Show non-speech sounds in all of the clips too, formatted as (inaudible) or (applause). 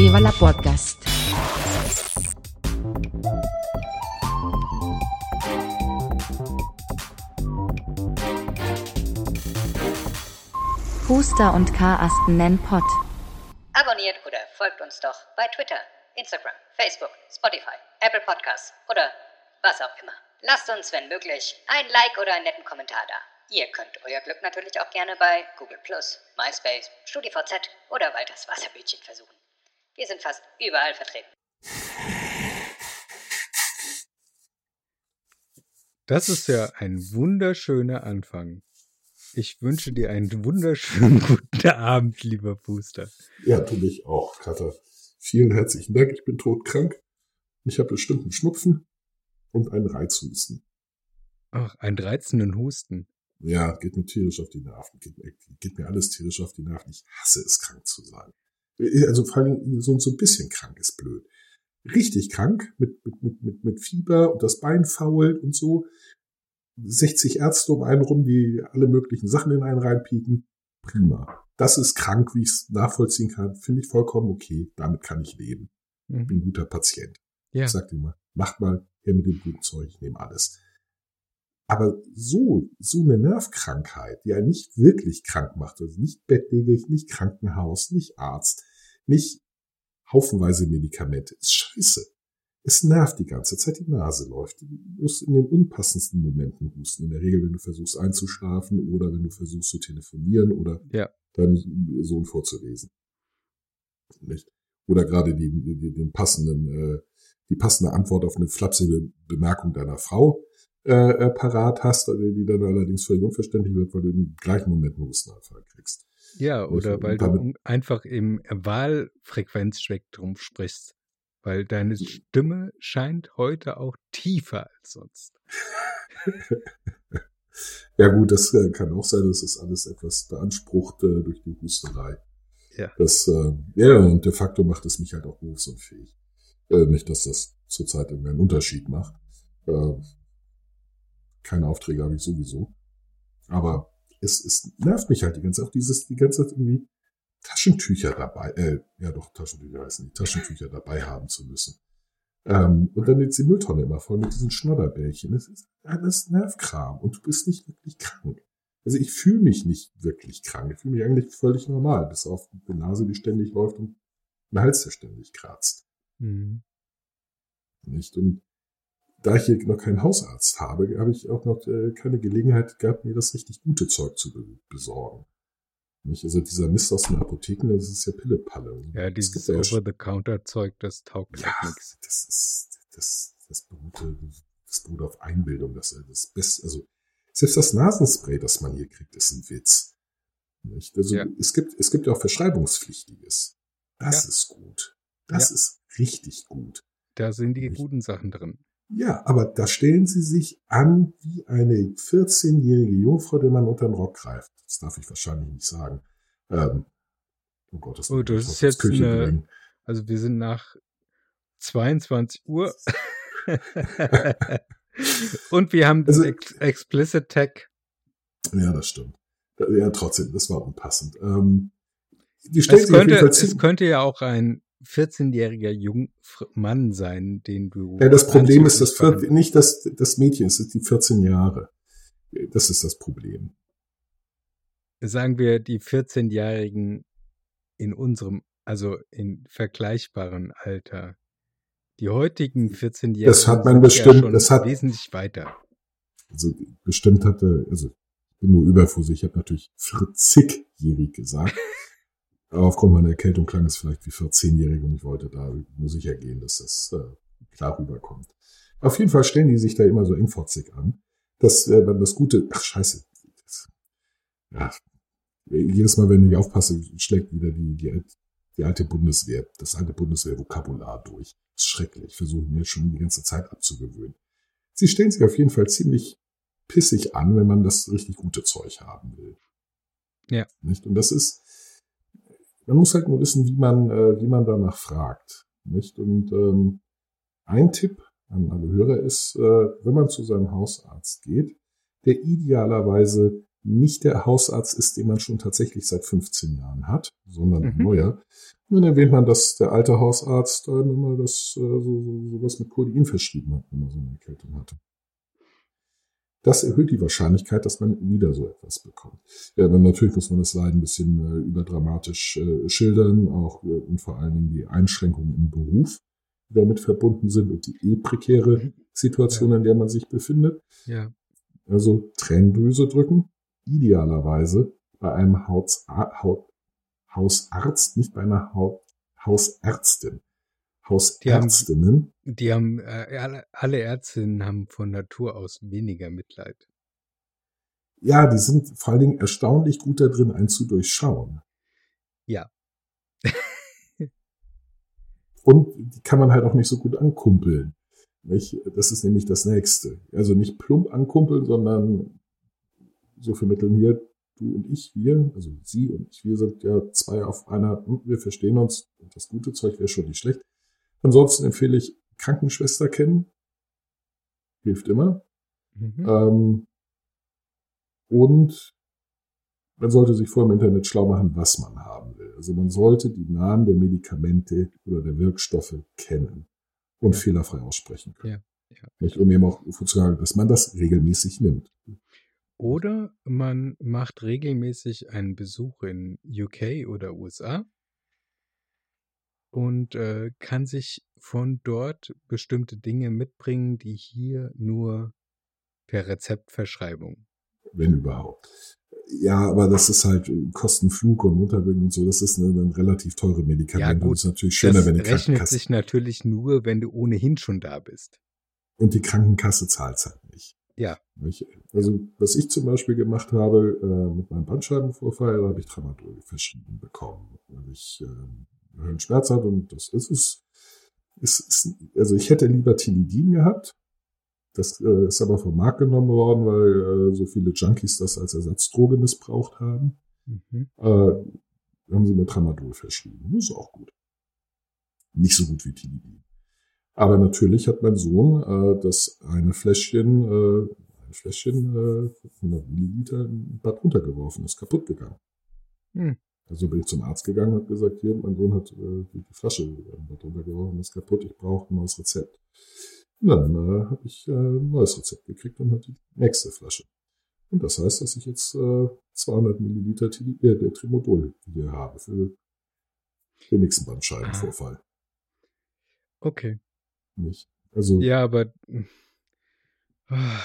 Viva la Podcast. Huster und Karasten nennen Pott. Abonniert oder folgt uns doch bei Twitter, Instagram, Facebook, Spotify, Apple Podcasts oder was auch immer. Lasst uns, wenn möglich, ein Like oder einen netten Kommentar da. Ihr könnt euer Glück natürlich auch gerne bei Google MySpace, StudiVZ oder Walters Wasserbütchen versuchen. Wir sind fast überall vertreten. Das ist ja ein wunderschöner Anfang. Ich wünsche dir einen wunderschönen (laughs) guten Abend, lieber Booster. Ja, tu mich auch, Kater. Vielen herzlichen Dank. Ich bin todkrank. Ich habe bestimmt einen Schnupfen und einen Reizhusten. Ach, einen reizenden Husten. Ja, geht mir tierisch auf die Nerven. Geht, geht, mir alles tierisch auf die Nerven. Ich hasse es, krank zu sein. Also vor allem so, so ein bisschen krank ist blöd. Richtig krank, mit, mit, mit, mit Fieber und das Bein fault und so. 60 Ärzte um einen rum, die alle möglichen Sachen in einen reinpieken. Prima. Das ist krank, wie ich es nachvollziehen kann. Finde ich vollkommen okay. Damit kann ich leben. Mhm. Bin ein guter Patient. Ja. Ich sag dir mal, macht mal her mit dem guten Zeug, ich nehme alles. Aber so, so eine Nervkrankheit, die einen nicht wirklich krank macht, also nicht bettlägerig, nicht Krankenhaus, nicht Arzt, nicht haufenweise Medikamente, ist scheiße. Es nervt die ganze Zeit, die Nase läuft. Du musst in den unpassendsten Momenten husten. In der Regel, wenn du versuchst einzuschlafen oder wenn du versuchst zu telefonieren oder ja. deinen Sohn vorzulesen. Nicht? Oder gerade die, die, den passenden, äh, die passende Antwort auf eine flapsige Bemerkung deiner Frau äh, äh, parat hast, die dann allerdings völlig unverständlich wird, weil du im gleichen Moment einen Hustenanfall kriegst. Ja, oder weil du einfach im Wahlfrequenzspektrum sprichst. Weil deine Stimme scheint heute auch tiefer als sonst. (laughs) ja gut, das äh, kann auch sein, das ist alles etwas beansprucht äh, durch die Husterei. Ja. Das, äh, ja, und de facto macht es mich halt auch berufsunfähig. Äh, nicht, dass das zurzeit irgendwie einen Unterschied macht. Äh, keine Aufträge habe ich sowieso. Aber es, es nervt mich halt die ganze Zeit, auch dieses, die ganze Zeit irgendwie Taschentücher dabei, äh, ja doch, Taschentücher heißen die, Taschentücher dabei haben zu müssen. Ähm, und dann jetzt die Mülltonne immer voll mit diesen Schnodderbällchen. Das ist alles Nervkram und du bist nicht wirklich krank. Also ich fühle mich nicht wirklich krank. Ich fühle mich eigentlich völlig normal, bis auf die Nase, die ständig läuft und ein Hals, der ständig kratzt. Mhm. Nicht? Und da ich hier noch keinen Hausarzt habe, habe ich auch noch äh, keine Gelegenheit gehabt, mir das richtig gute Zeug zu besorgen. Nicht? Also dieser Mist aus den Apotheken, das ist ja Pillepalle. Ja, dieses Over-the-Counter-Zeug, das taugt ja, halt nichts. Das ist, das, das beruht, das beruht auf Einbildung. Das, das Beste, also, selbst das Nasenspray, das man hier kriegt, ist ein Witz. Nicht? Also, ja. es gibt, es gibt ja auch Verschreibungspflichtiges. Das ja. ist gut. Das ja. ist richtig gut. Da sind die Nicht? guten Sachen drin. Ja, aber da stellen sie sich an wie eine 14-jährige Jungfrau, der man unter den Rock greift. Das darf ich wahrscheinlich nicht sagen. Ähm, oh Gott, das, oh, das ist jetzt eine, also wir sind nach 22 Uhr (laughs) und wir haben also, Ex Explicit Tech. Ja, das stimmt. Ja, trotzdem, das war unpassend. Ähm, die es, könnte, es könnte ja auch ein 14-jähriger Mann sein, den du. Ja, das Problem ist das nicht das, das Mädchen, es ist die 14 Jahre. Das ist das Problem. Sagen wir die 14-Jährigen in unserem, also in vergleichbaren Alter. Die heutigen 14-Jährigen das hat man bestimmt, ja das hat wesentlich weiter. Also bestimmt hatte, also ich bin nur übervorsichtig, ich habe natürlich 40-jährig gesagt. (laughs) Aufgrund meiner Erkältung klang es vielleicht wie 14-Jährige und ich wollte da nur sicher gehen, dass das äh, klar rüberkommt. Auf jeden Fall stellen die sich da immer so engfotzig an, dass äh, das Gute, ach scheiße, das, ja, jedes Mal, wenn ich aufpasse, schlägt wieder die, die, die alte Bundeswehr, das alte Bundeswehr-Vokabular durch. Das ist schrecklich, versuchen mir schon die ganze Zeit abzugewöhnen. Sie stellen sich auf jeden Fall ziemlich pissig an, wenn man das richtig gute Zeug haben will. Ja. Nicht? Und das ist, man muss halt nur wissen, wie man, äh, wie man danach fragt. Nicht? Und ähm, ein Tipp an alle Hörer ist, äh, wenn man zu seinem Hausarzt geht, der idealerweise nicht der Hausarzt ist, den man schon tatsächlich seit 15 Jahren hat, sondern ein Mhm. neuer. Und dann erwähnt man, dass der alte Hausarzt da immer das äh, so, so, sowas mit Codein verschrieben hat, wenn man so eine Erkältung hatte. Das erhöht die Wahrscheinlichkeit, dass man wieder so etwas bekommt. Ja, dann natürlich muss man das Leiden ein bisschen äh, überdramatisch äh, schildern, auch äh, und vor allen Dingen die Einschränkungen im Beruf, die damit verbunden sind und die eh prekäre Situation, in der man sich befindet. Ja. Also Tränendrüse drücken, idealerweise bei einem Hausarzt, nicht bei einer Haut, Hausärztin. Hausärztinnen. Die haben, äh, alle, alle Ärztinnen haben von Natur aus weniger Mitleid. Ja, die sind vor allen Dingen erstaunlich gut da drin, einen zu durchschauen. Ja. (laughs) Und die kann man halt auch nicht so gut ankumpeln. Nicht? Das ist nämlich das Nächste. Also nicht plump ankumpeln, sondern so vermitteln hier, du und ich, wir, also sie und ich, wir sind ja zwei auf einer, hm, wir verstehen uns, das gute Zeug wäre schon nicht schlecht. Ansonsten empfehle ich Krankenschwester kennen. Hilft immer. Mhm. Ähm, und man sollte sich vor im Internet schlau machen, was man haben will. Also man sollte die Namen der Medikamente oder der Wirkstoffe kennen und Ja. fehlerfrei aussprechen können. Ja, ja. Nicht? Um eben auch vorzusagen, dass man das regelmäßig nimmt. Oder man macht regelmäßig einen Besuch in UK oder USA und äh, kann sich von dort bestimmte Dinge mitbringen, die hier nur per Rezeptverschreibung. wenn überhaupt. Ja, aber das ist halt äh, Kostenflug und Unterbringen und so, das ist eine, ein relativ teure Medikament. Ja, und gut, das ist natürlich schöner, das wenn die rechnet Krankenkasse sich natürlich nur, wenn du ohnehin schon da bist. und die Krankenkasse zahlt halt nicht. Ja. Nicht? Also, was ich zum Beispiel gemacht habe, äh, mit meinem Bandscheibenvorfall, da habe ich Tramadol verschrieben bekommen, weil ich äh, Höhenschmerz hatte und das ist es. Ist, ist, also ich hätte lieber Tilidin gehabt. Das äh, ist aber vom Markt genommen worden, weil äh, so viele Junkies das als Ersatzdroge missbraucht haben. Mhm. Äh, haben sie mir Tramadol verschrieben. Das ist auch gut. Nicht so gut wie Tilidin. Aber natürlich hat mein Sohn äh, das eine Fläschchen, äh, ein Fläschchen äh, 100 Milliliter im Bad runtergeworfen, ist kaputt gegangen. Hm. Also bin ich zum Arzt gegangen und gesagt, hier, mein Sohn hat äh, die Flasche im Bad runtergeworfen, ist kaputt, ich brauche ein neues Rezept. Und dann äh, habe ich äh, ein neues Rezept gekriegt und hatte die nächste Flasche. Und das heißt, dass ich jetzt äh, 200 Milliliter Tili äh, der Trimodol hier habe für den nächsten Bandscheibenvorfall. Okay. Nicht? Also Ja, aber ah,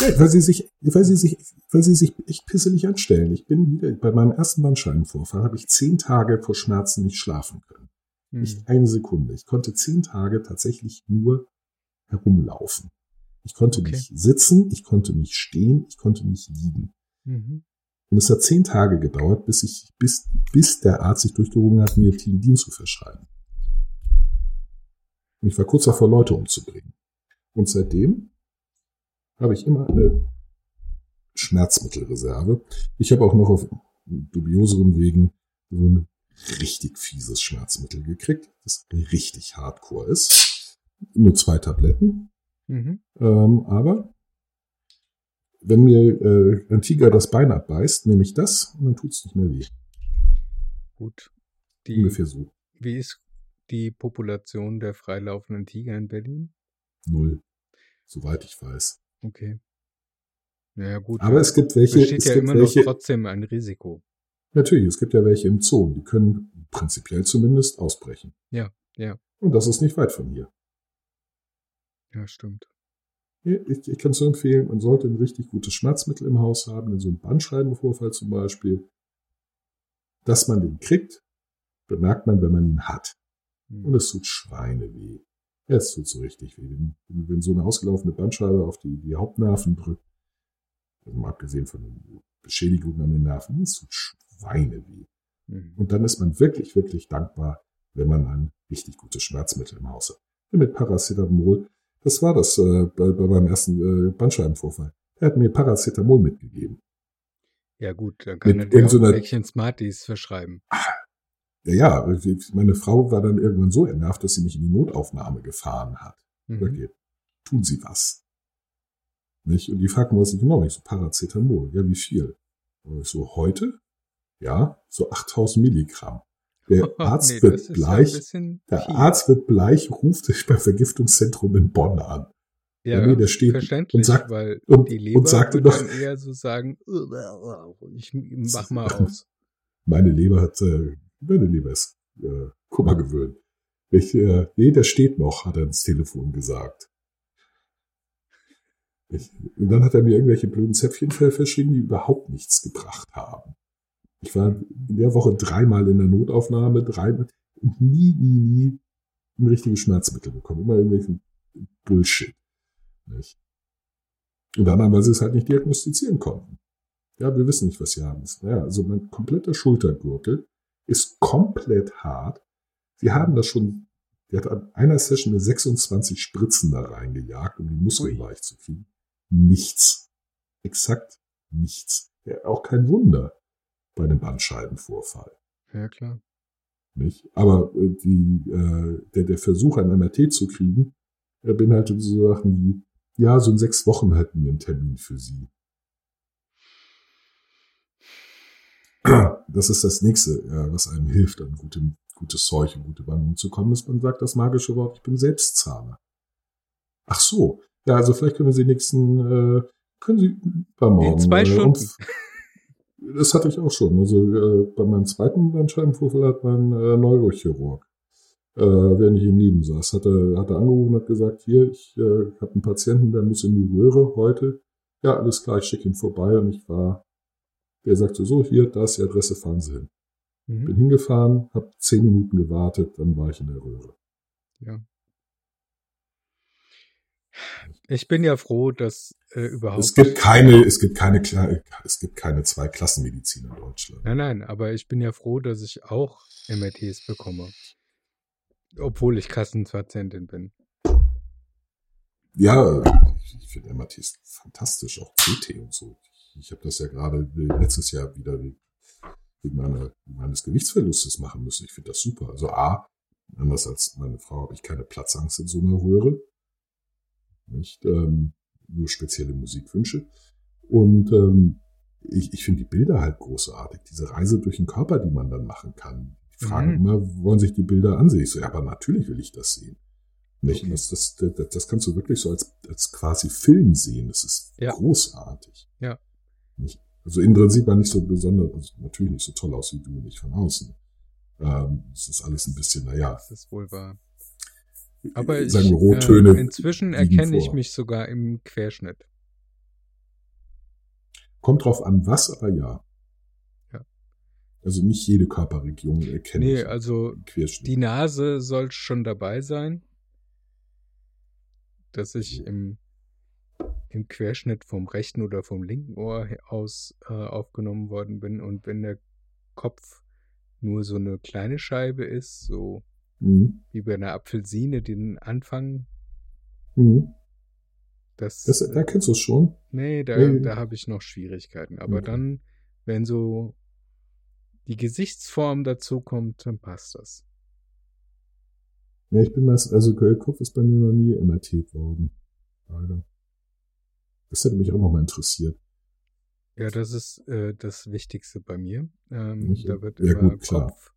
Ja, weil sie sich, weil sie sich, weil sie sich echt pisselig anstellen. Ich bin wieder, bei meinem ersten Bandscheibenvorfall habe ich zehn Tage vor Schmerzen nicht schlafen können. hm, Nicht eine Sekunde. Ich konnte zehn Tage tatsächlich nur herumlaufen. Ich konnte Okay. nicht sitzen, ich konnte nicht stehen, ich konnte nicht liegen. mhm. Und es hat zehn Tage gedauert, bis ich, bis, bis der Arzt sich durchgerungen hat, mir Tilidin zu verschreiben. Und ich war kurz davor, Leute umzubringen. Und seitdem habe ich immer eine Schmerzmittelreserve. Ich habe auch noch auf dubioseren Wegen so ein richtig fieses Schmerzmittel gekriegt, das richtig hardcore ist. Nur zwei Tabletten. Mhm. Ähm, aber wenn mir äh, ein Tiger das Bein abbeißt, nehme ich das und dann tut's nicht mehr weh. Gut. Die, Ungefähr so. wie ist die Population der freilaufenden Tiger in Berlin? Null. Soweit ich weiß. Okay. Naja, gut. Aber es gibt welche, besteht es ja gibt immer noch welche, trotzdem ein Risiko. natürlich, es gibt ja welche im Zoo, die können prinzipiell zumindest ausbrechen. Ja, ja. Und das ist nicht weit von hier. Ja, stimmt. Ich, ich kann es nur empfehlen, man sollte ein richtig gutes Schmerzmittel im Haus haben, in so einem Bandscheibenvorfall zum Beispiel. Dass man den kriegt, bemerkt man, wenn man ihn hat. Hm. Und es tut Schweine weh. Ja, es tut so richtig weh. Wenn, so eine ausgelaufene Bandscheibe auf die, die Hauptnerven drückt, also mal abgesehen von den Beschädigungen an den Nerven, es tut Schweine weh. Mhm. Und dann ist man wirklich, wirklich dankbar, wenn man ein richtig gutes Schmerzmittel im Haus hat. Und mit Paracetamol, das war das äh, bei, bei meinem ersten äh, Bandscheibenvorfall. Er hat mir Paracetamol mitgegeben. Ja, gut, dann kann Mit er dir auch so ein einer- Smarties verschreiben. Ja, ja, meine Frau war dann irgendwann so entnervt, dass sie mich in die Notaufnahme gefahren hat. Mhm. Ihr, tun Sie was. Nicht? Und die fragten, was ich genau, ich so Paracetamol. Ja, wie viel? Und ich so, heute? Ja, so 8000 Milligramm. Der (laughs) Arzt Nee, wird ja bleich, der. Arzt wird bleich, ruft sich beim Vergiftungszentrum in Bonn an. Ja, nee, der steht verständlich, und sagt- weil und- die und Leber sagte wird noch- dann eher so sagen, ich mach (laughs) mal aus. Meine Leber hat, äh, meine Leber ist äh, Kummer gewöhnt. Ich, äh, nee, der steht noch, hat er ins Telefon gesagt. Ich, und dann hat er mir irgendwelche blöden Zäpfchen ver- verschrieben, die überhaupt nichts gebracht haben. Ich war in der Woche dreimal in der Notaufnahme, dreimal und nie, nie, nie ein richtiges Schmerzmittel bekommen. Immer irgendwelchen Bullshit. Nicht? Und dann, weil sie es halt nicht diagnostizieren konnten. Ja, wir wissen nicht, was sie haben. Ja, also mein kompletter Schultergürtel ist komplett hart. Sie haben das schon, die hat an einer Session eine 26 Spritzen da reingejagt, um die Muskeln Ui. weich zu kriegen. Nichts. Exakt nichts. Ja, auch kein Wunder bei einem Bandscheibenvorfall. Ja, klar. Nicht? Aber äh, die, äh, der, der Versuch, ein MRT zu kriegen, äh, beinhaltet so Sachen wie, ja, so in sechs Wochen hätten wir einen Termin für Sie. Das ist das nächste, äh, was einem hilft, an gutem, gutes Zeug und gute Behandlung zu kommen, ist, man sagt das magische Wort, ich bin Selbstzahler. Ach so. Ja, also vielleicht können wir Sie nächsten, äh, können Sie bei morgen. In zwei äh, Stunden. das hatte ich auch schon. Also äh, bei meinem zweiten Bandscheibenvorfall hat mein äh, Neurochirurg, äh, während ich ihm neben saß, hat er, hat er angerufen und hat gesagt, hier, ich äh, habe einen Patienten, der muss in die Röhre heute. Ja, alles klar, ich schicke ihn vorbei und ich war, der sagte so, hier, da ist die Adresse, fahren Sie hin. Bin Mhm. hingefahren, habe zehn Minuten gewartet, dann war ich in der Röhre. Ja. Ich bin ja froh, dass äh, überhaupt. Es gibt keine, es gibt keine, es gibt keine zwei Klassenmedizin in Deutschland. Nein, nein, aber ich bin ja froh, dass ich auch MRTs bekomme. Obwohl ich Kassenpatientin bin. Ja, ich, finde MRT ist fantastisch, auch CT und so. Ich, habe das ja gerade letztes Jahr wieder wegen meiner, meines Gewichtsverlustes machen müssen. Ich finde das super. Also A, anders als meine Frau habe ich keine Platzangst in so einer Röhre. Nicht ähm, nur spezielle Musikwünsche. Und ähm, ich, ich finde die Bilder halt großartig. Diese Reise durch den Körper, die man dann machen kann. Die fragen Mhm. immer, wollen sich die Bilder ansehen? Ich so, ja, aber natürlich will ich das sehen. Okay. Das, das, das, das kannst du wirklich so als, als quasi Film sehen. Das ist Ja. großartig. Ja. Nicht? Also innen drin sieht man nicht so besonders, also natürlich nicht so toll aus wie du und ich von außen. Ähm, es ist alles ein bisschen, naja, Das ist wohl wahr. Aber ich, sagen wir Rottöne. äh, inzwischen erkenne ich mich sogar im Querschnitt. Kommt drauf an, was, aber ja. Ja. Also nicht jede Körperregion erkenne Nee, ich also im Querschnitt. die Nase soll schon dabei sein, dass ich im, im Querschnitt vom rechten oder vom linken Ohr aus äh, aufgenommen worden bin. Und wenn der Kopf nur so eine kleine Scheibe ist, so Mhm. wie bei einer Apfelsine, den Anfang, Mhm. das, Das, da kennst du es schon. nee, da, Nee. da habe ich noch Schwierigkeiten. Aber Okay. dann, wenn so die Gesichtsform dazu kommt, dann passt das. Ja, ich bin meist, also Kopf ist bei mir noch nie MRT worden. Leider. Das hätte mich auch noch mal interessiert. Ja, das ist äh, das Wichtigste bei mir. Ähm, Nicht? da wird Ja, immer gut. Kopf,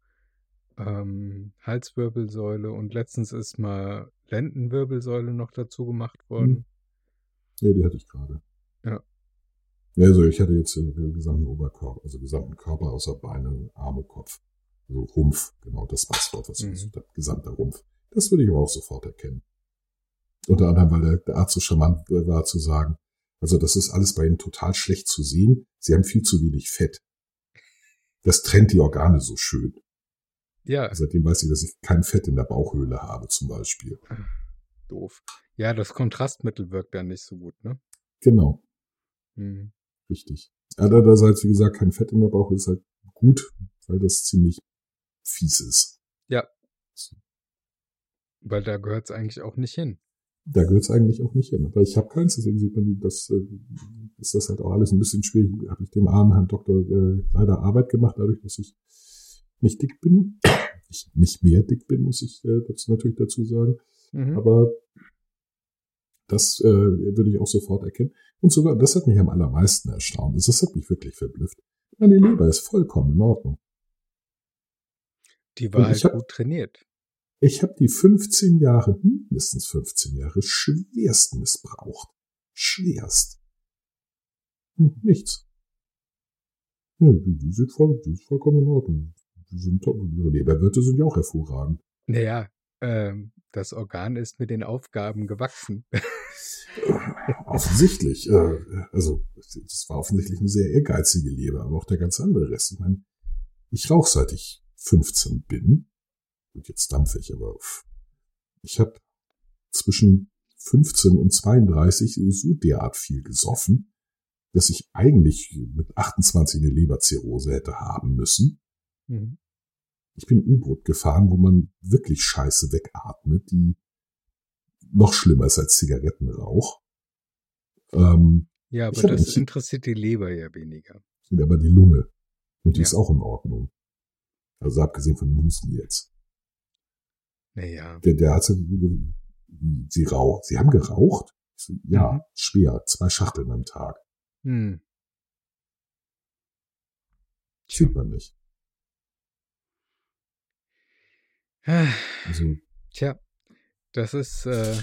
ähm, Halswirbelsäule und letztens ist mal Lendenwirbelsäule noch dazu gemacht worden. Ja, die hatte ich gerade. Ja. Ja, also ich hatte jetzt den gesamten Oberkörper, also gesamten Körper außer Beine, Arme, Kopf. Also Rumpf, genau, das war's dort, was Mhm. also der gesamte Rumpf. Das würde ich aber auch sofort erkennen. Unter anderem, weil der, der Arzt so charmant war zu sagen, also das ist alles bei Ihnen total schlecht zu sehen. Sie haben viel zu wenig Fett. Das trennt die Organe so schön. Ja, Seitdem weiß ich, dass ich kein Fett in der Bauchhöhle habe, zum Beispiel. doof. Ja, das Kontrastmittel wirkt dann nicht so gut, ne? Genau. Mhm. Richtig. Andererseits, wie gesagt, kein Fett in der Bauch ist halt gut, weil das ziemlich fies ist. Ja. Weil da gehört es eigentlich auch nicht hin. Da gehört es eigentlich auch nicht hin. Aber ich habe keins, deswegen sieht man, das äh, ist das halt auch alles ein bisschen schwierig. Habe ich dem armen Herrn Doktor äh, leider Arbeit gemacht, dadurch, dass ich nicht dick bin. Ich nicht mehr dick bin, muss ich äh, dazu natürlich dazu sagen. Mhm. Aber Das äh, würde ich auch sofort erkennen. Und sogar, das hat mich am allermeisten erstaunt. Das hat mich wirklich verblüfft. Meine Leber ist vollkommen in Ordnung. Die war halt hab, gut trainiert. Ich habe die 15 Jahre, mindestens 15 Jahre, schwerst missbraucht. Schwerst. Hm, nichts. Ja, die, die, sind voll, die ist vollkommen in Ordnung. Die sind top. Ihre Leberwerte sind ja auch hervorragend. Naja, ähm, das Organ ist mit den Aufgaben gewachsen. offensichtlich. Äh, also, das war offensichtlich eine sehr ehrgeizige Leber, aber auch der ganze andere Rest. Ich meine, ich rauche seit ich 15 bin. Und jetzt dampfe ich aber auf. Ich habe zwischen 15 und 32 so derart viel gesoffen, dass ich eigentlich mit 28 eine Leberzirrhose hätte haben müssen. Mhm. Ich bin U-Boot gefahren, wo man wirklich Scheiße wegatmet, die noch schlimmer ist als Zigarettenrauch. Ähm, ja, aber das interessiert die Leber ja weniger. Aber die Lunge. Und die ja. ist auch in Ordnung. Also abgesehen von dem Husten jetzt. Naja. Der, der hat sie, sie raucht. Sie haben geraucht? Ja, mhm. schwer. Zwei Schachteln am Tag. Hm. Sieht man nicht. Also, Tja, das ist äh,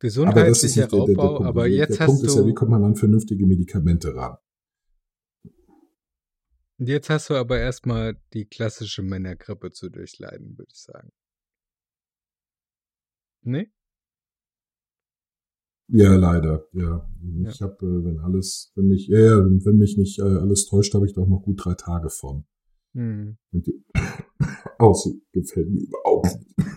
gesundheitlicher aber Raubbau, der, der, der aber jetzt der hast Punkt du... ist ja, wie kommt man an vernünftige Medikamente ran? Jetzt hast du aber erstmal die klassische Männergrippe zu durchleiden, würde ich sagen. Nee? Ja, leider, ja. Ich ja. habe, äh, wenn alles, wenn mich, ja, ja, wenn mich nicht äh, alles täuscht, habe ich doch noch gut drei Tage von. Hm. Und die (coughs) Aussehen gefällt mir überhaupt nicht.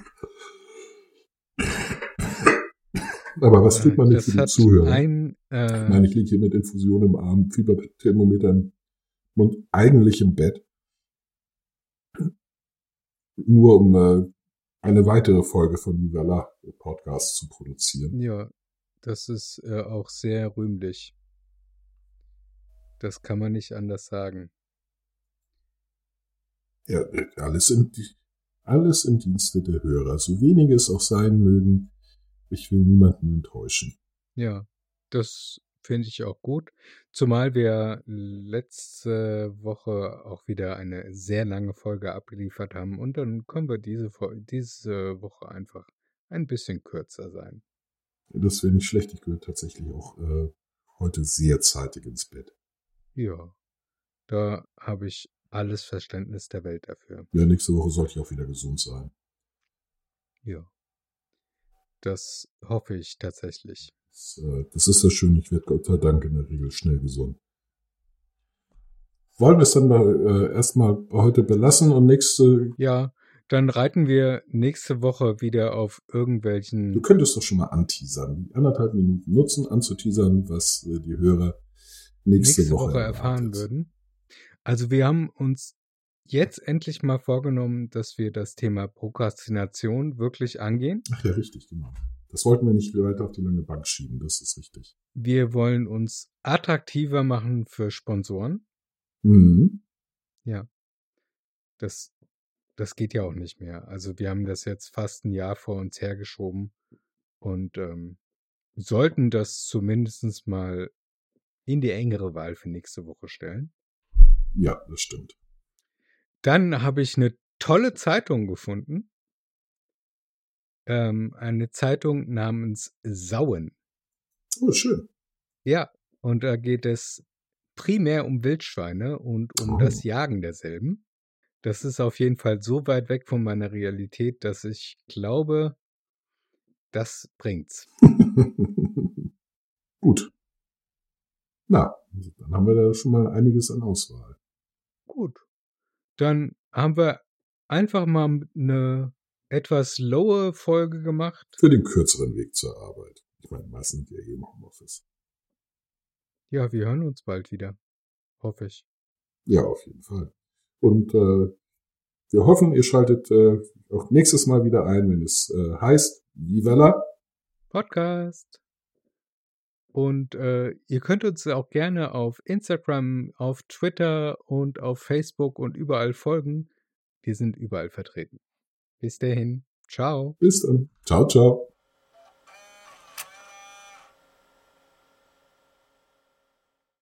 Aber was tut man nicht für die Zuhörer? Ein, äh, ich meine, ich liege hier mit Infusion im Arm, Fieberthermometer im Mund, eigentlich im Bett. Nur um äh, eine weitere Folge von Vivala Podcast zu produzieren. Ja, das ist äh, auch sehr rühmlich. Das kann man nicht anders sagen. Ja, alles im, alles im Dienste der Hörer, so wenig es auch sein mögen. Ich will niemanden enttäuschen. Ja, das finde ich auch gut. Zumal wir letzte Woche auch wieder eine sehr lange Folge abgeliefert haben und dann können wir diese, diese Woche einfach ein bisschen kürzer sein. Das wäre nicht schlecht. Ich gehöre tatsächlich auch äh, heute sehr zeitig ins Bett. Ja, da habe ich alles Verständnis der Welt dafür. Ja, nächste Woche sollte ich auch wieder gesund sein. Ja. Das hoffe ich tatsächlich. Das, äh, das ist das Schöne. Ich werde Gott sei Dank in der Regel schnell gesund. Wollen wir es dann äh, erstmal heute belassen und nächste. Ja, dann reiten wir nächste Woche wieder auf irgendwelchen. Du könntest doch schon mal anteasern. Anderthalb Minuten nutzen, anzuteasern, was äh, die Hörer nächste, nächste Woche, Woche erfahren würden. Also wir haben uns jetzt endlich mal vorgenommen, dass wir das Thema Prokrastination wirklich angehen. Ach ja, richtig, genau. Das wollten wir nicht weiter auf die lange Bank schieben, das ist richtig. Wir wollen uns attraktiver machen für Sponsoren. Mhm. Ja. Das das geht ja auch nicht mehr. Also wir haben das jetzt fast ein Jahr vor uns hergeschoben und ähm, sollten das zumindest mal in die engere Wahl für nächste Woche stellen. Ja, das stimmt. Dann habe ich eine tolle Zeitung gefunden. Ähm, eine Zeitung namens Sauen. Oh, schön. Ja, und da geht es primär um Wildschweine und um oh. das Jagen derselben. Das ist auf jeden Fall so weit weg von meiner Realität, dass ich glaube, das bringt's. (laughs) Gut. Na, dann haben wir da schon mal einiges an Auswahl. Gut. Dann haben wir einfach mal eine etwas lowe Folge gemacht. Für den kürzeren Weg zur Arbeit. Ich meine, meistens sind wir hier im Homeoffice. Ja, wir hören uns bald wieder. Hoffe ich. Ja, auf jeden Fall. Und äh, wir hoffen, ihr schaltet äh, auch nächstes Mal wieder ein, wenn es äh, heißt Viva la Podcast. Und äh, ihr könnt uns auch gerne auf Instagram, auf Twitter und auf Facebook und überall folgen. Wir sind überall vertreten. Bis dahin. Ciao. Bis dann. Ciao, ciao.